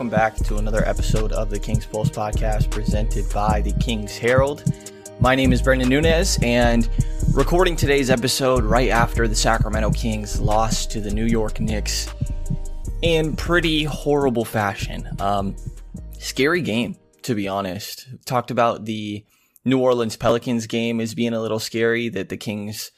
welcome back to another episode of the King's Pulse podcast presented by the King's Herald. My name is Brendan Nunez, and recording today's episode right after the Sacramento Kings lost to the New York Knicks in pretty horrible fashion. Um, scary game, to be honest. Talked about the New Orleans Pelicans game as being a little scary, that the Kings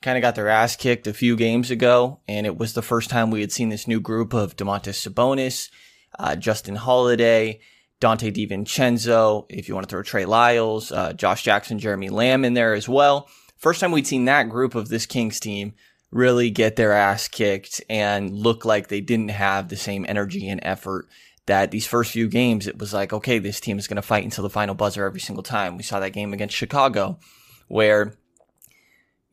kind of got their ass kicked a few games ago, and it was the first time we had seen this new group of Domantas Sabonis, uh, Justin Holiday, Donte DiVincenzo, if you want to throw Trey Lyles, uh, Josh Jackson, Jeremy Lamb in there as well. First time we'd seen that group of this Kings team really get their ass kicked and look like they didn't have the same energy and effort that these first few games, it was like, okay, this team is going to fight until the final buzzer every single time. We saw that game against Chicago where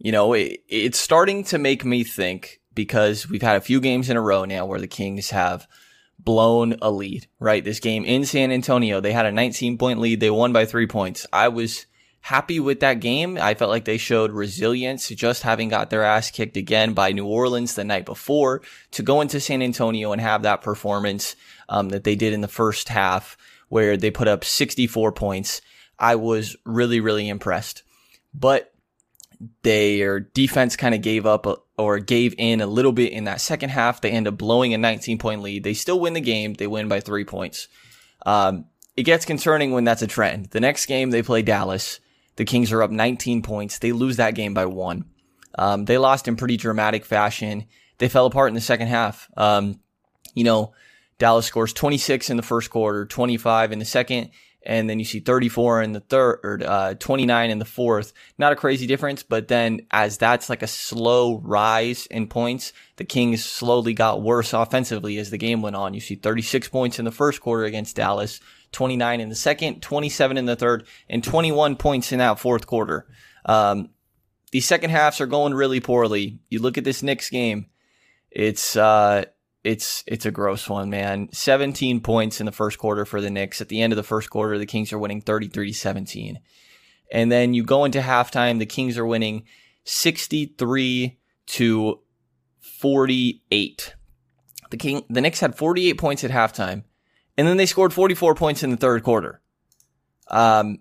you know, it, it's starting to make me think because we've had a few games in a row now where the Kings have blown a lead, right? This game in San Antonio, they had a 19 point lead. They won by three points. I was happy with that game. I felt like they showed resilience just having got their ass kicked again by New Orleans the night before to go into San Antonio and have that performance um, that they did in the first half where they put up 64 points. I was really, really impressed. But their defense kind of gave up or gave in a little bit in that second half. They end up blowing a 19 point lead. They still win the game. They win by three points. Um, it gets concerning when that's a trend. The next game they play Dallas. The Kings are up 19 points. They lose that game by one. Um, they lost in pretty dramatic fashion. They fell apart in the second half. Um, you know, Dallas scores 26 in the first quarter, 25 in the second, and then you see 34 in the third, uh, 29 in the fourth. Not a crazy difference, but then as that's like a slow rise in points, the Kings slowly got worse offensively as the game went on. You see 36 points in the first quarter against Dallas, 29 in the second, 27 in the third, and 21 points in that fourth quarter. Um, these second halves are going really poorly. You look at this Knicks game, it's, uh, it's it's a gross one, man. 17 points in the first quarter for the Knicks. At the end of the first quarter, the Kings are winning 33-17. And then you go into halftime, the Kings are winning 63 to 48. The King the Knicks had 48 points at halftime, and then they scored 44 points in the third quarter. Um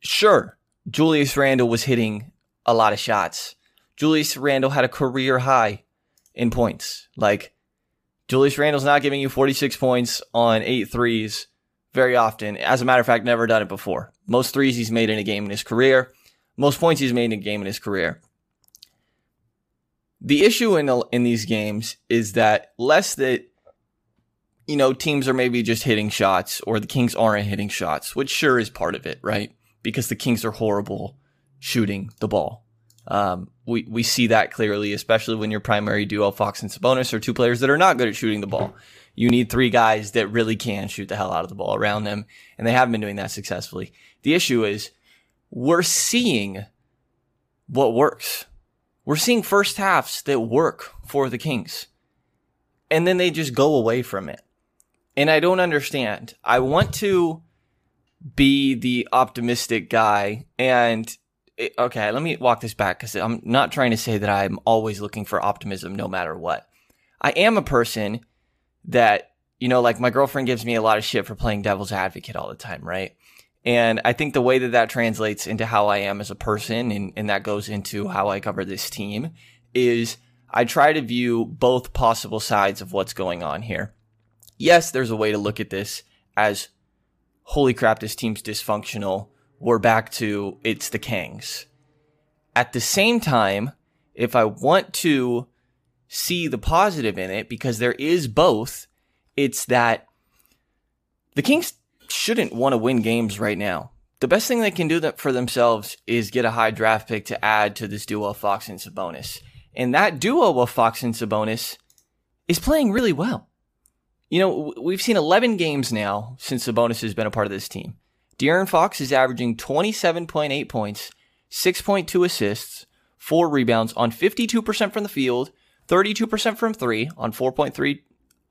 sure, Julius Randle was hitting a lot of shots. Julius Randle had a career high in points. Like Julius Randle's not giving you 46 points on eight threes very often. As a matter of fact, never done it before. Most threes he's made in a game in his career. Most points he's made in a game in his career. The issue in in these games is that less that you know teams are maybe just hitting shots or the Kings aren't hitting shots, which sure is part of it, right? Because the Kings are horrible shooting the ball. Um, we, we see that clearly, especially when your primary duo, Fox and Sabonis, are two players that are not good at shooting the ball. You need three guys that really can shoot the hell out of the ball around them, and they haven't been doing that successfully. The issue is we're seeing what works. We're seeing first halves that work for the Kings, and then they just go away from it. And I don't understand. I want to be the optimistic guy and okay, let me walk this back because I'm not trying to say that I'm always looking for optimism no matter what. I am a person that, you know, like my girlfriend gives me a lot of shit for playing devil's advocate all the time, right? And I think the way that that translates into how I am as a person and, and that goes into how I cover this team is I try to view both possible sides of what's going on here. Yes, there's a way to look at this as holy crap, this team's dysfunctional we're back to it's the Kings. At the same time, if I want to see the positive in it, because there is both, it's that the Kings shouldn't want to win games right now. The best thing they can do for themselves is get a high draft pick to add to this duo of Fox and Sabonis. And that duo of Fox and Sabonis is playing really well. You know, we've seen 11 games now since Sabonis has been a part of this team. De'Aaron Fox is averaging 27.8 points, 6.2 assists, 4 rebounds on 52% from the field, 32% from 3 on 4.3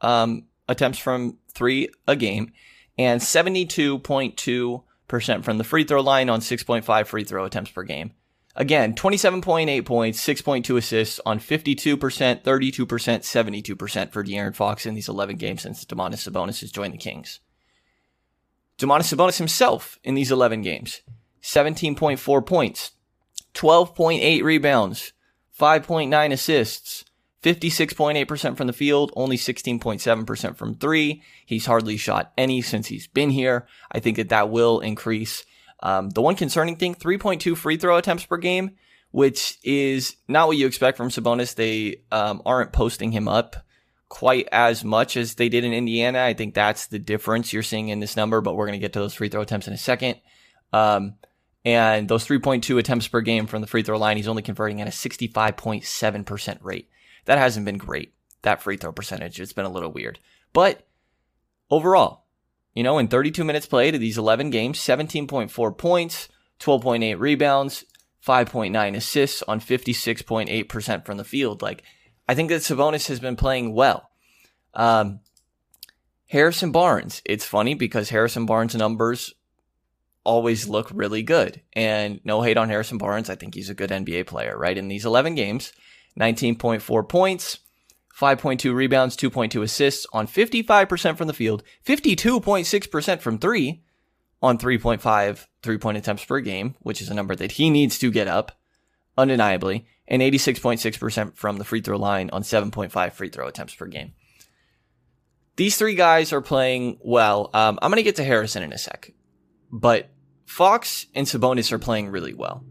um, attempts from 3 a game, and 72.2% from the free throw line on 6.5 free throw attempts per game. Again, 27.8 points, 6.2 assists on 52%, 32%, 72% for De'Aaron Fox in these 11 games since Domantas Sabonis has joined the Kings. Domantas Sabonis himself in these 11 games, 17.4 points, 12.8 rebounds, 5.9 assists, 56.8% from the field, only 16.7% from three. He's hardly shot any since he's been here. I think that that will increase um, the one concerning thing, 3.2 free throw attempts per game, which is not what you expect from Sabonis. They um, aren't posting him up quite as much as they did in Indiana. I think that's the difference you're seeing in this number, but we're going to get to those free throw attempts in a second. Um, and those 3.2 attempts per game from the free throw line, he's only converting at a 65.7% rate. That hasn't been great, that free throw percentage. It's been a little weird. But overall, you know, in 32 minutes played of these 11 games, 17.4 points, 12.8 rebounds, 5.9 assists on 56.8% from the field. Like, I think that Sabonis has been playing well. Um, Harrison Barnes, it's funny because Harrison Barnes' numbers always look really good. And no hate on Harrison Barnes. I think he's a good NBA player, right? In these 11 games, 19.4 points, 5.2 rebounds, 2.2 assists on 55% from the field, 52.6% from three on 3.5 three point attempts per game, which is a number that he needs to get up undeniably, and 86.6% from the free throw line on 7.5 free throw attempts per game. These three guys are playing well. Um, I'm going to get to Harrison in a sec, but Fox and Sabonis are playing really well.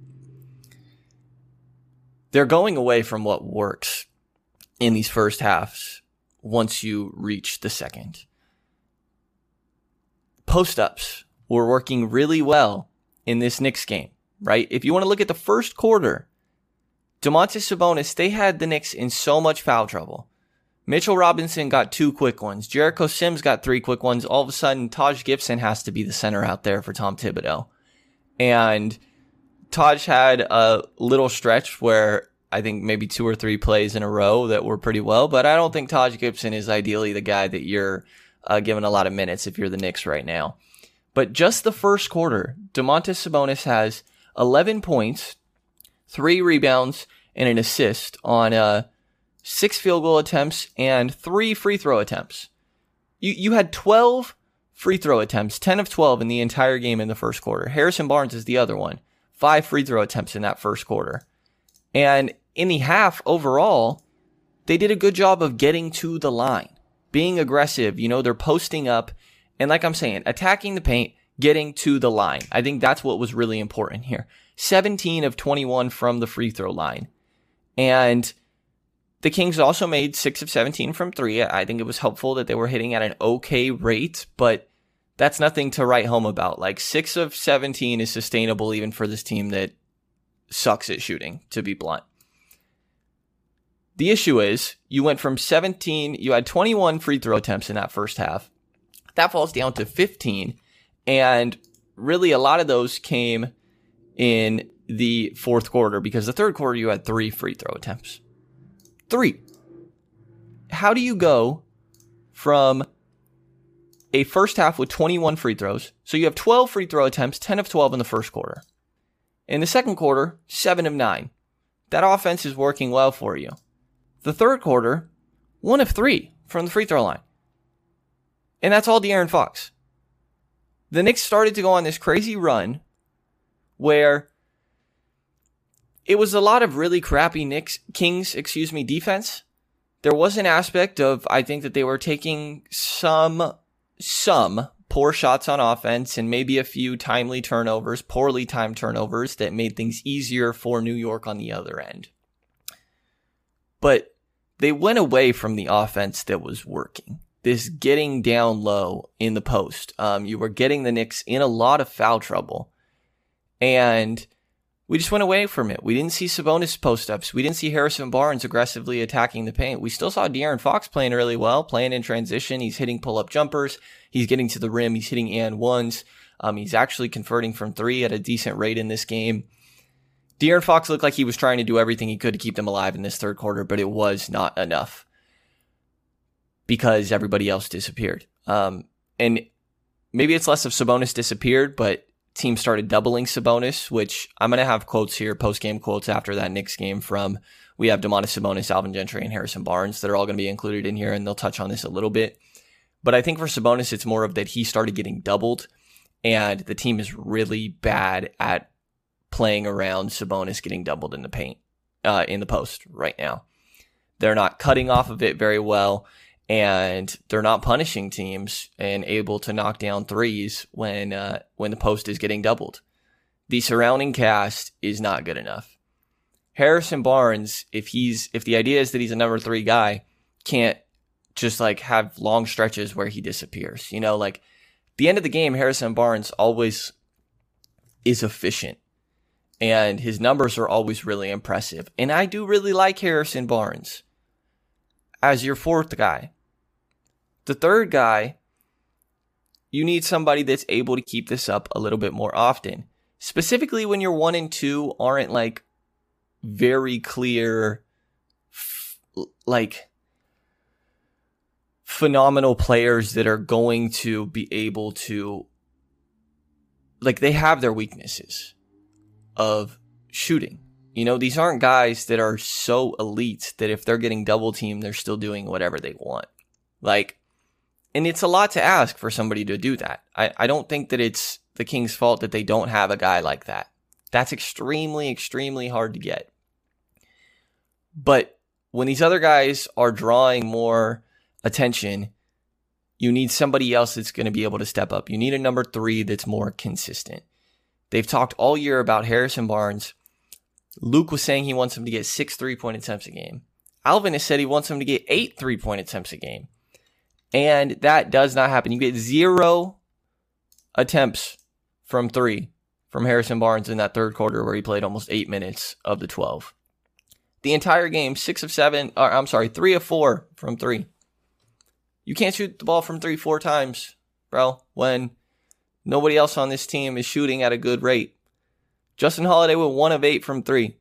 They're going away from what works in these first halves once you reach the second. Post ups were working really well in this Knicks game, right? If you want to look at the first quarter, Domantas Sabonis, they had the Knicks in so much foul trouble. Mitchell Robinson got two quick ones. Jericho Sims got three quick ones. All of a sudden, Taj Gibson has to be the center out there for Tom Thibodeau. And Taj had a little stretch where I think maybe two or three plays in a row that were pretty well, but I don't think Taj Gibson is ideally the guy that you're uh, giving a lot of minutes if you're the Knicks right now. But just the first quarter, Domantas Sabonis has 11 points, three rebounds, and an assist on uh, six field goal attempts and three free throw attempts. You you had 12 free throw attempts, 10 of 12 in the entire game in the first quarter. Harrison Barnes is the other one, five free throw attempts in that first quarter. And in the half overall, they did a good job of getting to the line, being aggressive. You know, they're posting up and like I'm saying, attacking the paint, getting to the line. I think that's what was really important here. 17 of 21 from the free throw line. And the Kings also made 6 of 17 from 3. I think it was helpful that they were hitting at an okay rate, but that's nothing to write home about. Like 6 of 17 is sustainable even for this team that sucks at shooting, to be blunt. The issue is you went from 17, you had 21 free throw attempts in that first half. That falls down to 15. And really, a lot of those came in the fourth quarter because the third quarter you had three free throw attempts. Three. How do you go from a first half with 21 free throws? So you have 12 free throw attempts, 10 of 12 in the first quarter. In the second quarter, 7 of 9. That offense is working well for you. The third quarter, one of three from the free throw line. And that's all De'Aaron Fox. The Knicks started to go on this crazy run where it was a lot of really crappy Knicks, Kings, excuse me, defense. There was an aspect of, I think that they were taking some, some poor shots on offense and maybe a few timely turnovers, poorly timed turnovers that made things easier for New York on the other end. But they went away from the offense that was working. This getting down low in the post. Um, you were getting the Knicks in a lot of foul trouble. And we just went away from it. We didn't see Sabonis post ups. We didn't see Harrison Barnes aggressively attacking the paint. We still saw De'Aaron Fox playing really well, playing in transition. He's hitting pull up jumpers. He's getting to the rim. He's hitting and ones. Um, he's actually converting from three at a decent rate in this game. De'Aaron Fox looked like he was trying to do everything he could to keep them alive in this third quarter, but it was not enough because everybody else disappeared. Um, and maybe it's less of Sabonis disappeared, but team started doubling Sabonis, which I'm going to have quotes here, post game quotes after that Knicks game from we have Domantas Sabonis, Alvin Gentry, and Harrison Barnes that are all going to be included in here, and they'll touch on this a little bit. But I think for Sabonis, it's more of that he started getting doubled, and the team is really bad at playing around Sabonis getting doubled in the paint, uh, in the post right now. They're not cutting off of it very well, and they're not punishing teams and able to knock down threes when uh, when the post is getting doubled. The surrounding cast is not good enough. Harrison Barnes, if he's if the idea is that he's a number three guy, can't just like have long stretches where he disappears. You know, like the end of the game, Harrison Barnes always is efficient and his numbers are always really impressive. And I do really like Harrison Barnes as your fourth guy. The third guy, you need somebody that's able to keep this up a little bit more often. Specifically when your one and two aren't like very clear, f- like phenomenal players that are going to be able to, like, they have their weaknesses of shooting. You know, these aren't guys that are so elite that if they're getting double teamed, they're still doing whatever they want. Like, and it's a lot to ask for somebody to do that. I, I don't think that it's the Kings' fault that they don't have a guy like that. That's extremely, extremely hard to get. But when these other guys are drawing more attention, you need somebody else that's going to be able to step up. You need a number three that's more consistent. They've talked all year about Harrison Barnes. Luke was saying he wants him to get six three point attempts a game. Alvin has said he wants him to get eight three point attempts a game. And that does not happen. You get zero attempts from three from Harrison Barnes in that third quarter where he played almost eight minutes of the 12 the entire game, six of seven, or I'm sorry, three of four from three. You can't shoot the ball from three four times, bro, when nobody else on this team is shooting at a good rate. Justin Holiday went one of eight from three.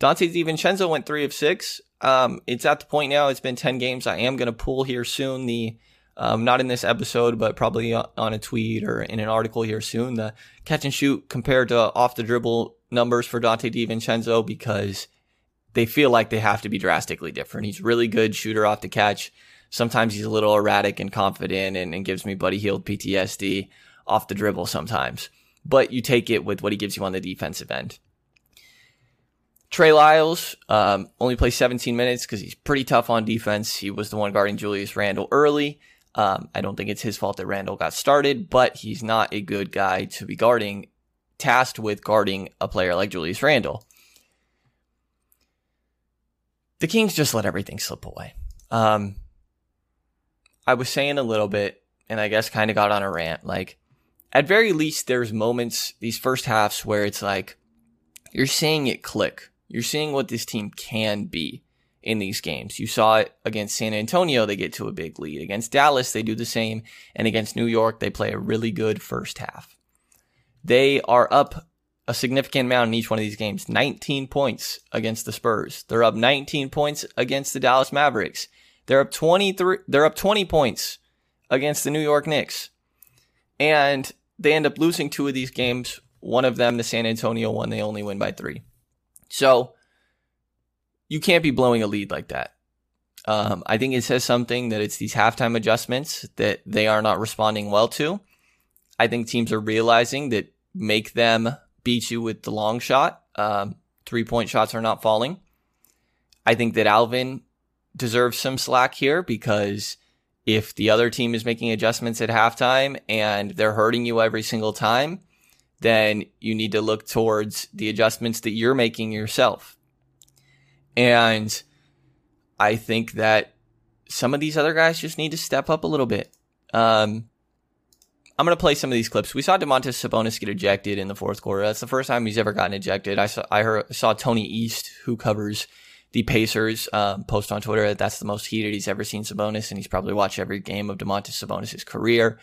Donte DiVincenzo went three of six. Um, it's at the point now, it's been 10 games. I am going to pull here soon the, um, not in this episode, but probably on a tweet or in an article here soon, the catch and shoot compared to off the dribble numbers for Donte DiVincenzo because they feel like they have to be drastically different. He's really good shooter off the catch. Sometimes he's a little erratic and confident and, and gives me Buddy Hield PTSD off the dribble sometimes. But you take it with what he gives you on the defensive end. Trey Lyles um, only plays 17 minutes because he's pretty tough on defense. He was the one guarding Julius Randle early. Um, I don't think it's his fault that Randle got started, but he's not a good guy to be guarding, tasked with guarding a player like Julius Randle the Kings just let everything slip away. Um, I was saying a little bit, and I guess kind of got on a rant. Like, at very least, there's moments, these first halves, where it's like, you're seeing it click. You're seeing what this team can be in these games. You saw it against San Antonio, they get to a big lead. Against Dallas, they do the same. And against New York, they play a really good first half. They are up a significant amount in each one of these games. 19 points against the Spurs. They're up 19 points against the Dallas Mavericks. They're up 23 they're up 20 points against the New York Knicks. And they end up losing two of these games. One of them, the San Antonio one, they only win by 3. So you can't be blowing a lead like that. Um, I think it says something that it's these halftime adjustments that they are not responding well to. I think teams are realizing that make them beat you with the long shot. Um, three point shots are not falling. I think that Alvin deserves some slack here because if the other team is making adjustments at halftime and they're hurting you every single time, then you need to look towards the adjustments that you're making yourself. And I think that some of these other guys just need to step up a little bit. Um, I'm going to play some of these clips. We saw Domantas Sabonis get ejected in the fourth quarter. That's the first time he's ever gotten ejected. I saw, I heard, saw Tony East, who covers the Pacers, um, post on Twitter that that's the most heated he's ever seen Sabonis, and he's probably watched every game of Domantas Sabonis' career.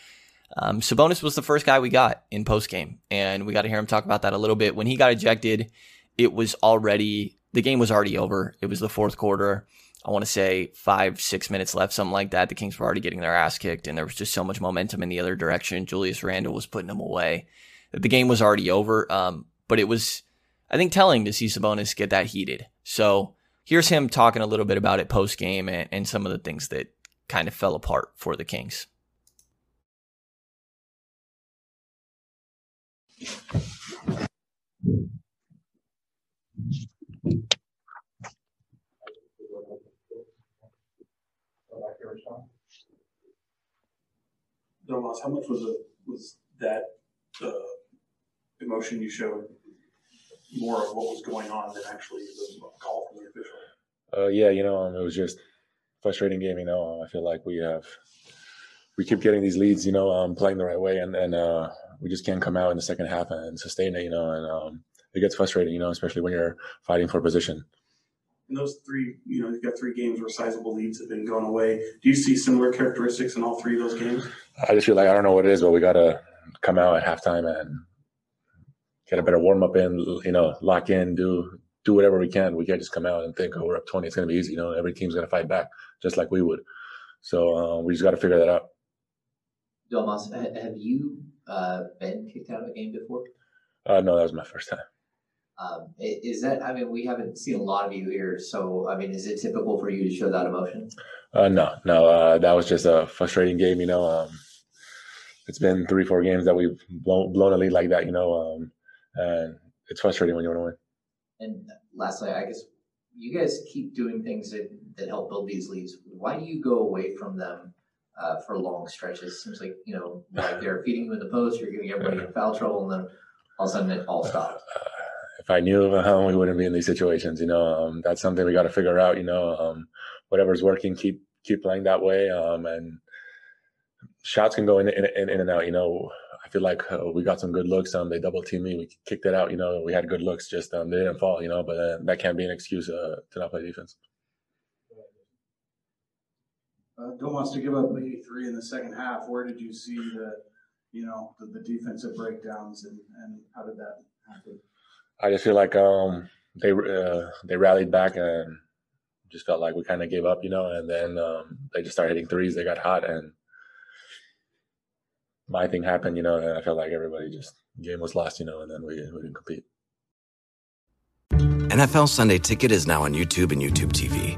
Um, Sabonis was the first guy we got in post game, and we got to hear him talk about that a little bit. When he got ejected, it was already the game was already over. It was the fourth quarter. I want to say five, six minutes left, something like that. The Kings were already getting their ass kicked, and there was just so much momentum in the other direction. Julius Randle was putting them away. the game was already over. Um, but it was, I think, telling to see Sabonis get that heated. So here's him talking a little bit about it post game and, and some of the things that kind of fell apart for the Kings. How much was it was that uh, emotion you showed more of what was going on than actually the call from the official? Uh, yeah, you know, um, it was just frustrating game. You know, I feel like we have we keep getting these leads. You know, um, playing the right way, and and uh, we just can't come out in the second half and sustain it. You know, and um, it gets frustrating. You know, especially when you're fighting for position. In those three, you know, you've got three games where sizable leads have been going away. Do you see similar characteristics in all three of those games? I just feel like I don't know what it is, but we gotta come out at halftime and get a better warm up in. You know, lock in, do do whatever we can. We can't just come out and think, oh, we're up twenty, it's gonna be easy. You know, every team's gonna fight back just like we would. So uh, we just got to figure that out. Domas, have you uh, been kicked out of a game before? Uh, no, that was my first time. Um, is that? I mean, we haven't seen a lot of you here, so I mean, is it typical for you to show that emotion? Uh, no, no, uh, that was just a frustrating game. You know, um, it's been three, four games that we've blown, blown a lead like that. You know, um, and it's frustrating when you want to win. And lastly, I guess you guys keep doing things that, that help build these leads. Why do you go away from them uh, for long stretches? Seems like you know, like they're feeding you in the post, you're getting everybody in foul trouble, and then all of a sudden it all stops. Uh, if I knew uh, we wouldn't be in these situations. You know, um, that's something we got to figure out. You know, um, whatever's working, keep keep playing that way. Um, and shots can go in, in, in, in and out. You know, I feel like uh, we got some good looks. Um, they double teamed me. We kicked it out. You know, we had good looks. Just um, they didn't fall. You know, but uh, that can't be an excuse uh, to not play defense. Uh, don't wants to give up 83 in the second half. Where did you see the, you know, the, the defensive breakdowns and, and how did that happen? I just feel like um, they uh, they rallied back and just felt like we kind of gave up, you know. And then um, they just started hitting threes. They got hot, and my thing happened, you know. And I felt like everybody just game was lost, you know. And then we we didn't compete. NFL Sunday Ticket is now on YouTube and YouTube TV,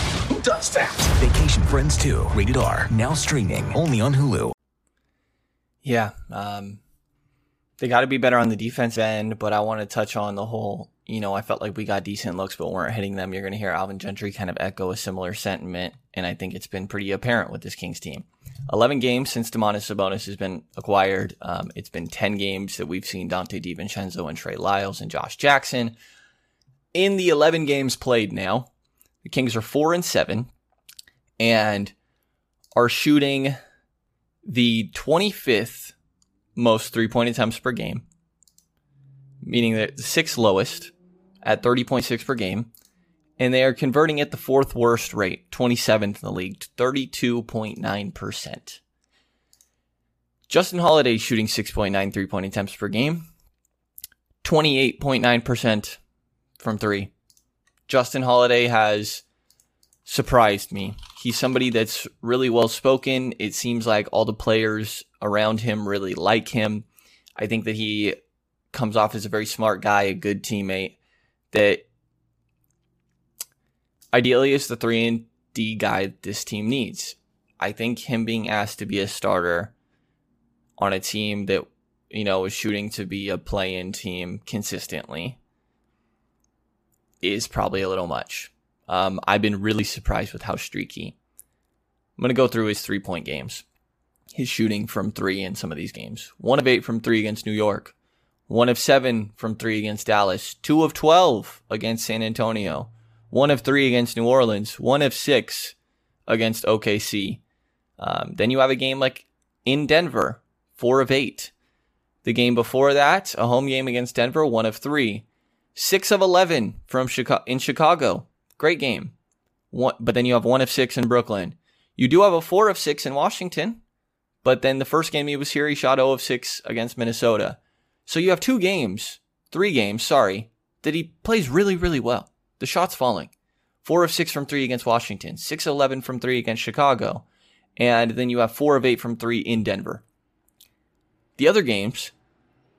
Does that? Vacation Friends 2, rated R, now streaming only on Hulu. Yeah, um, they got to be better on the defense end, but I want to touch on the whole. You know, I felt like we got decent looks, but weren't hitting them. You're going to hear Alvin Gentry kind of echo a similar sentiment, and I think it's been pretty apparent with this Kings team. 11 games since Domantas Sabonis has been acquired. Um, it's been 10 games that we've seen Donte DiVincenzo and Trey Lyles and Josh Jackson. In the 11 games played now, the Kings are four and seven and are shooting the 25th most three point attempts per game, meaning the sixth lowest at 30.6 per game. And they are converting at the fourth worst rate, 27th in the league, 32.9%. Justin Holiday shooting 6.9 three point attempts per game, 28.9% from three. Justin Holiday has surprised me. He's somebody that's really well spoken. It seems like all the players around him really like him. I think that he comes off as a very smart guy, a good teammate that ideally is the 3 and D guy this team needs. I think him being asked to be a starter on a team that you know is shooting to be a play-in team consistently is probably a little much. Um, I've been really surprised with how streaky. I'm going to go through his three point games. His shooting from three in some of these games. One of eight from three against New York. One of seven from three against Dallas. Two of 12 against San Antonio. One of three against New Orleans. One of six against OKC. Um, then you have a game like in Denver, four of eight. The game before that, a home game against Denver, one of three. Six of 11 from Chicago, in Chicago. Great game. One, but then you have one of six in Brooklyn. You do have a four of six in Washington, but then the first game he was here, he shot 0 of 6 against Minnesota. So you have two games, three games, sorry, that he plays really, really well. The shot's falling. 4 of 6 from 3 against Washington, 6 of 11 from 3 against Chicago, and then you have 4 of 8 from 3 in Denver. The other games,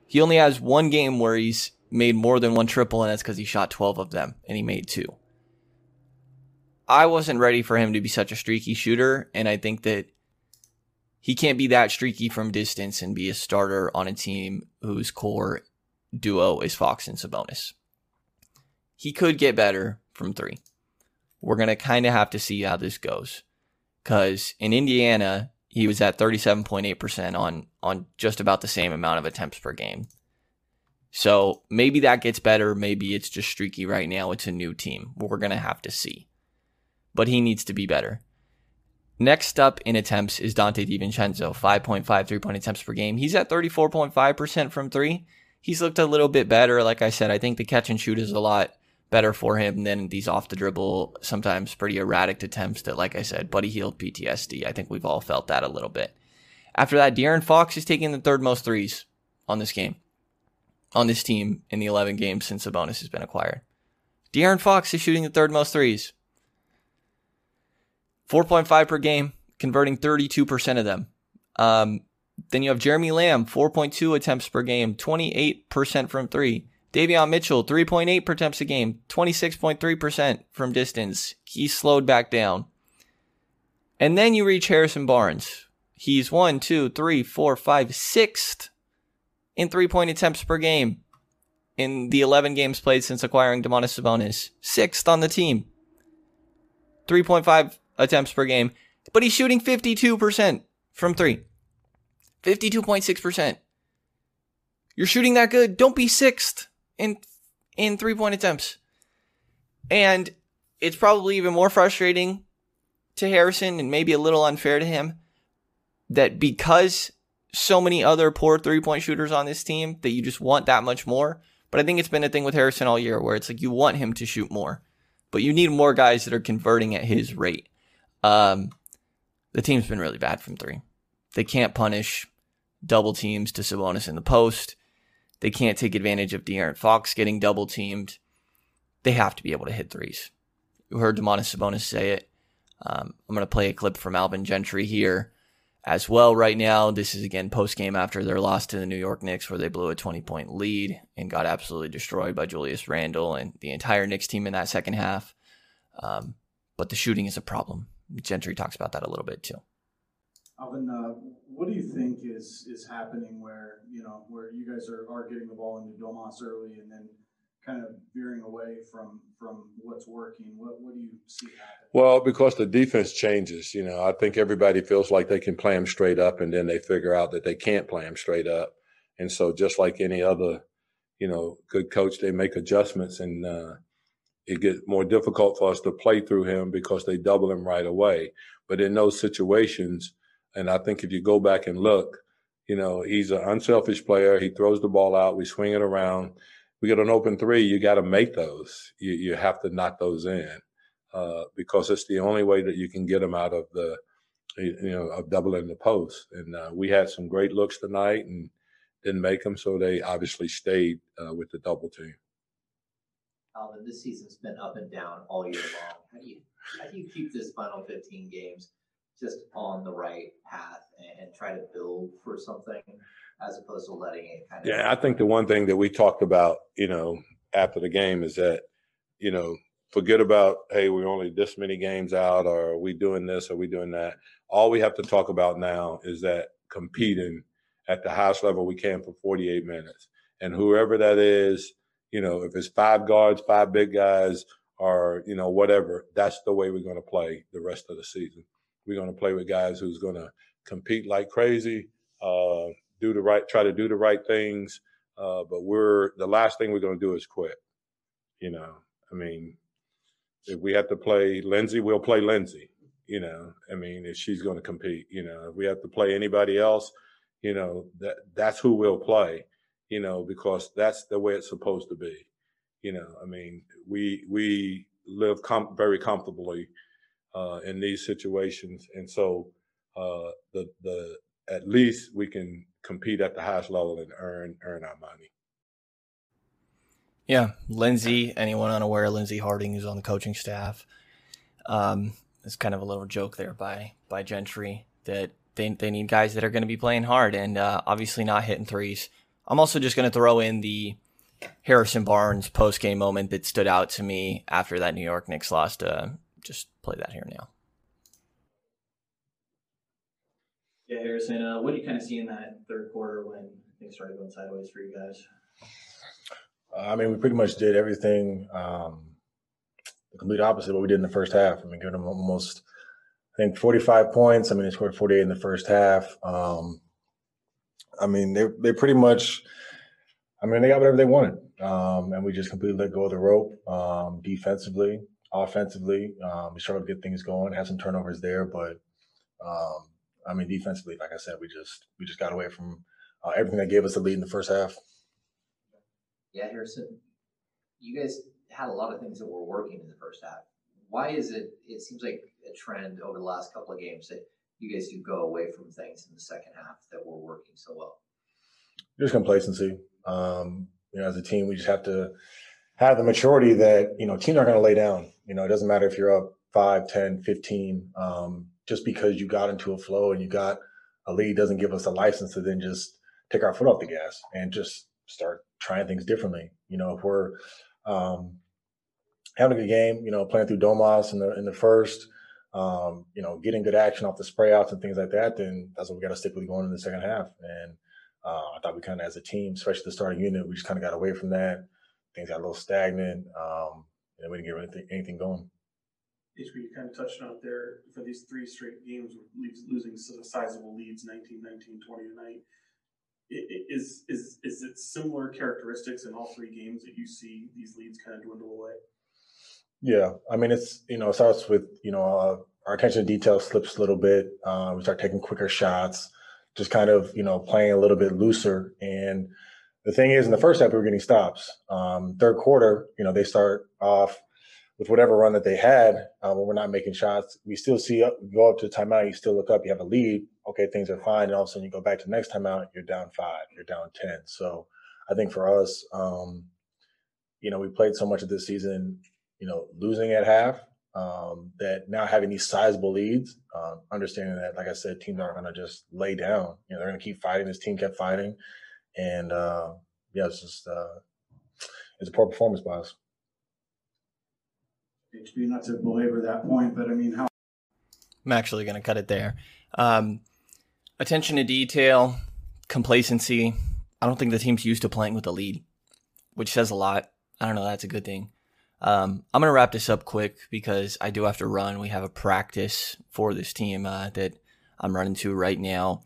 he only has one game where he's made more than one triple, and that's because he shot 12 of them, and he made two. I wasn't ready for him to be such a streaky shooter, and I think that he can't be that streaky from distance and be a starter on a team whose core duo is Fox and Sabonis. He could get better from three. We're going to kind of have to see how this goes. Because in Indiana, he was at 37.8% on, on just about the same amount of attempts per game. So maybe that gets better. Maybe it's just streaky right now. It's a new team. We're going to have to see but he needs to be better. Next up in attempts is Donte DiVincenzo, 5.5 three point attempts per game. He's at 34.5% from three. He's looked a little bit better. Like I said, I think the catch and shoot is a lot better for him than these off the dribble, sometimes pretty erratic attempts that, like I said, Buddy Hield PTSD. I think we've all felt that a little bit. After that, De'Aaron Fox is taking the third most threes on this game, on this team in the 11 games since Sabonis has been acquired. De'Aaron Fox is shooting the third most threes. 4.5 per game, converting 32% of them. Um, then you have Jeremy Lamb, 4.2 attempts per game, 28% from three. Davion Mitchell, 3.8 per attempts a game, 26.3% from distance. He slowed back down. And then you reach Harrison Barnes. He's one, two, three, four, five, sixth in three point attempts per game in the 11 games played since acquiring Domantas Sabonis. Sixth on the team. 3.5 attempts per game, but he's shooting 52% from three. 52.6%. You're shooting that good. Don't be sixth in in three point attempts. And it's probably even more frustrating to Harrison and maybe a little unfair to him that because so many other poor three point shooters on this team that you just want that much more. But I think it's been a thing with Harrison all year where it's like you want him to shoot more, but you need more guys that are converting at his rate. Um, the team's been really bad from three. They can't punish double teams to Sabonis in the post. They can't take advantage of De'Aaron Fox getting double teamed. They have to be able to hit threes. You heard Domantas Sabonis say it. Um, I'm going to play a clip from Alvin Gentry here as well right now. This is again post game after their loss to the New York Knicks, where they blew a 20 point lead and got absolutely destroyed by Julius Randle and the entire Knicks team in that second half. Um, but the shooting is a problem. Gentry talks about that a little bit too. Alvin, uh, what do you think is is happening where you know where you guys are, are getting the ball into Domas early and then kind of veering away from from what's working? What what do you see happening? Well, because the defense changes, you know, I think everybody feels like they can play them straight up, and then they figure out that they can't play them straight up, and so just like any other, you know, good coach, they make adjustments and. Uh, it gets more difficult for us to play through him because they double him right away. But in those situations, and I think if you go back and look, you know, he's an unselfish player. He throws the ball out. We swing it around. We get an open three. You got to make those. You, you have to knock those in uh, because it's the only way that you can get them out of the, you know, of doubling the post. And uh, we had some great looks tonight and didn't make them, so they obviously stayed uh, with the double team. Alvin, this season's been up and down all year long. How do you how do you keep this final 15 games just on the right path and, and try to build for something as opposed to letting it kind of Yeah, I think the one thing that we talked about, you know, after the game is that, you know, forget about, hey, we're only this many games out, or are we doing this, are we doing that? All we have to talk about now is that competing at the highest level we can for 48 minutes. And whoever that is, you know, if it's five guards, five big guys, or you know whatever. That's the way we're going to play the rest of the season. We're going to play with guys who's going to compete like crazy, uh, do the right, try to do the right things. Uh, but we're the last thing we're going to do is quit. You know, I mean, if we have to play Lindsay, we'll play Lindsay. You know, I mean, if she's going to compete, you know, if we have to play anybody else, you know, that that's who we'll play. You know, because that's the way it's supposed to be. You know, I mean, we we live com- very comfortably uh, in these situations, and so uh, the the at least we can compete at the highest level and earn earn our money. Yeah, Lindsay. Anyone unaware, Lindsay Harding is on the coaching staff. Um, it's kind of a little joke there by by Gentry that they they need guys that are going to be playing hard and uh, obviously not hitting threes. I'm also just going to throw in the Harrison Barnes post game moment that stood out to me after that New York Knicks lost. Uh, just play that here now. Yeah, Harrison, uh, what do you kind of see in that third quarter when things started going sideways for you guys? I mean, we pretty much did everything um, the complete opposite of what we did in the first half. I mean, giving them almost, I think, 45 points. I mean, they scored 48 in the first half. Um, I mean, they they pretty much, I mean, they got whatever they wanted, um, and we just completely let go of the rope um, defensively, offensively. Um, we struggled to get things going. Had some turnovers there, but um, I mean, defensively, like I said, we just we just got away from uh, everything that gave us the lead in the first half. Yeah, Harrison, you guys had a lot of things that were working in the first half. Why is it? It seems like a trend over the last couple of games that you guys do go away from things in the second half that were working so well. Just complacency. Um, you know, as a team, we just have to have the maturity that you know teams aren't going to lay down. You know, it doesn't matter if you're up 5, 10, 15. Um, just because you got into a flow and you got a lead doesn't give us a license to then just take our foot off the gas and just start trying things differently. You know, if we're um, having a good game, you know, playing through Domas in the in the first, um, you know, getting good action off the spray outs and things like that, then that's what we got to stick with going in the second half. And uh, I thought we kind of, as a team, especially the starting unit, we just kind of got away from that. Things got a little stagnant, um, and we didn't get anything, anything going. HB, you kind of touched on it there for these three straight games, losing sizable leads 19, 19, 20 tonight. Is, is, is it similar characteristics in all three games that you see these leads kind of dwindle away? Yeah, I mean it's you know it starts with you know uh, our attention to detail slips a little bit. Uh, we start taking quicker shots, just kind of you know playing a little bit looser. And the thing is, in the first half we were getting stops. Um, third quarter, you know they start off with whatever run that they had uh, when we're not making shots. We still see go up to the timeout. You still look up. You have a lead. Okay, things are fine. And all of a sudden you go back to the next timeout. You're down five. You're down ten. So I think for us, um, you know, we played so much of this season you know, losing at half, um, that now having these sizable leads, um, understanding that, like I said, teams aren't going to just lay down. You know, they're going to keep fighting. This team kept fighting, and uh, yeah, it's just uh, it's a poor performance by us. HB, not to belabor that point, but I mean, how? I'm actually going to cut it there. Um, attention to detail, complacency. I don't think the team's used to playing with a lead, which says a lot. I don't know. That's a good thing. Um, I'm going to wrap this up quick because I do have to run. We have a practice for this team uh, that I'm running to right now.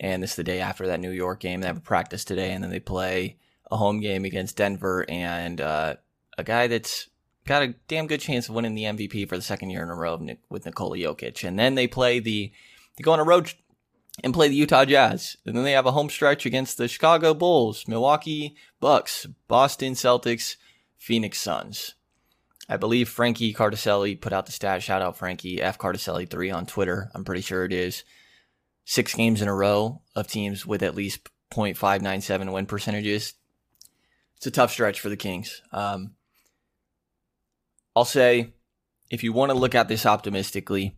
And this is the day after that New York game. They have a practice today, and then they play a home game against Denver and uh, a guy that's got a damn good chance of winning the MVP for the second year in a row with Nikola Jokic. And then they play the, they go on a road and play the Utah Jazz. And then they have a home stretch against the Chicago Bulls, Milwaukee Bucks, Boston Celtics, Phoenix Suns. I believe Frankie Cardicelli put out the stat. Shout out Frankie F Cardicelli three on Twitter. I'm pretty sure it is six games in a row of teams with at least 0.597 win percentages. It's a tough stretch for the Kings. Um, I'll say, if you want to look at this optimistically,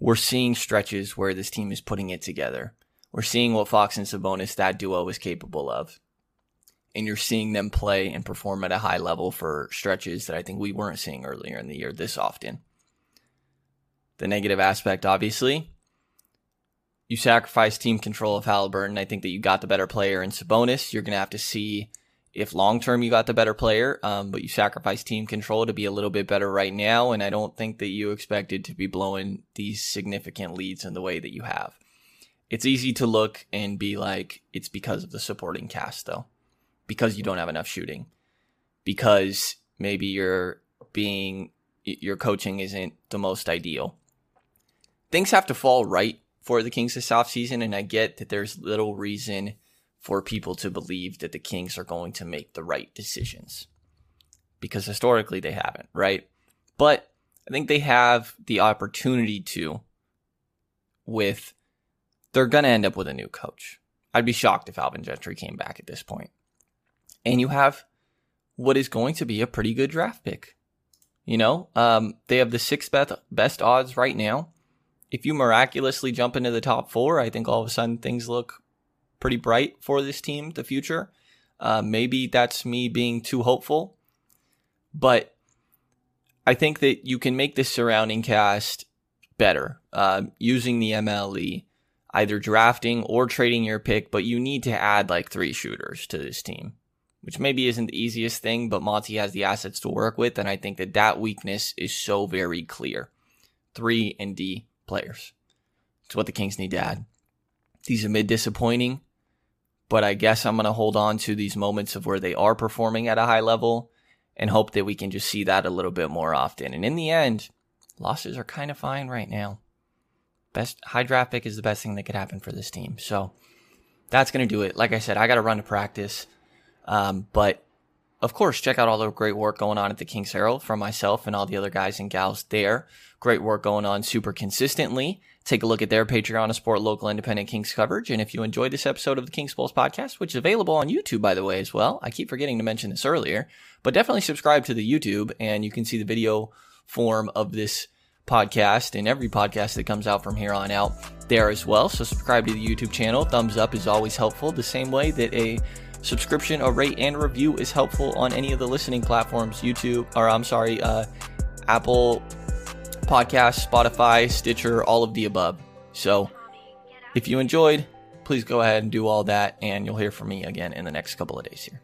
we're seeing stretches where this team is putting it together. We're seeing what Fox and Sabonis, that duo, is capable of and you're seeing them play and perform at a high level for stretches that I think we weren't seeing earlier in the year this often. The negative aspect, obviously, you sacrifice team control of Halliburton. I think that you got the better player in Sabonis. You're going to have to see if long term you got the better player, um, but you sacrifice team control to be a little bit better right now. And I don't think that you expected to be blowing these significant leads in the way that you have. It's easy to look and be like, it's because of the supporting cast, though, because you don't have enough shooting, because maybe you're being, your coaching isn't the most ideal. Things have to fall right for the Kings this offseason, and I get that there's little reason for people to believe that the Kings are going to make the right decisions. Because historically they haven't, right? But I think they have the opportunity to with they're going to end up with a new coach. I'd be shocked if Alvin Gentry came back at this point. And you have what is going to be a pretty good draft pick. You know, um, they have the sixth best, best odds right now. If you miraculously jump into the top four, I think all of a sudden things look pretty bright for this team, the future. Uh, maybe that's me being too hopeful, but I think that you can make this surrounding cast better uh, using the MLE, either drafting or trading your pick. But you need to add like three shooters to this team, which maybe isn't the easiest thing. But Monte has the assets to work with, and I think that that weakness is so very clear. Three and D players. It's what the Kings need to add. These are mid disappointing but I guess I'm going to hold on to these moments of where they are performing at a high level and hope that we can just see that a little bit more often. And in the end, losses are kind of fine right now. Best high draft pick is the best thing that could happen for this team. So that's going to do it. Like I said, I got to run to practice. Um, but of course, check out all the great work going on at the Kings Herald from myself and all the other guys and gals there. Great work going on super consistently. Take a look at their Patreon to support local independent Kings coverage. And if you enjoyed this episode of the Kings Pulse podcast, which is available on YouTube, by the way, as well, I keep forgetting to mention this earlier, but definitely subscribe to the YouTube and you can see the video form of this podcast and every podcast that comes out from here on out there as well. So subscribe to the YouTube channel. Thumbs up is always helpful, the same way that a subscription, a rate, and review is helpful on any of the listening platforms YouTube, or I'm sorry, uh, Apple Podcasts, Spotify, Stitcher, all of the above. So if you enjoyed, please go ahead and do all that, and you'll hear from me again in the next couple of days here.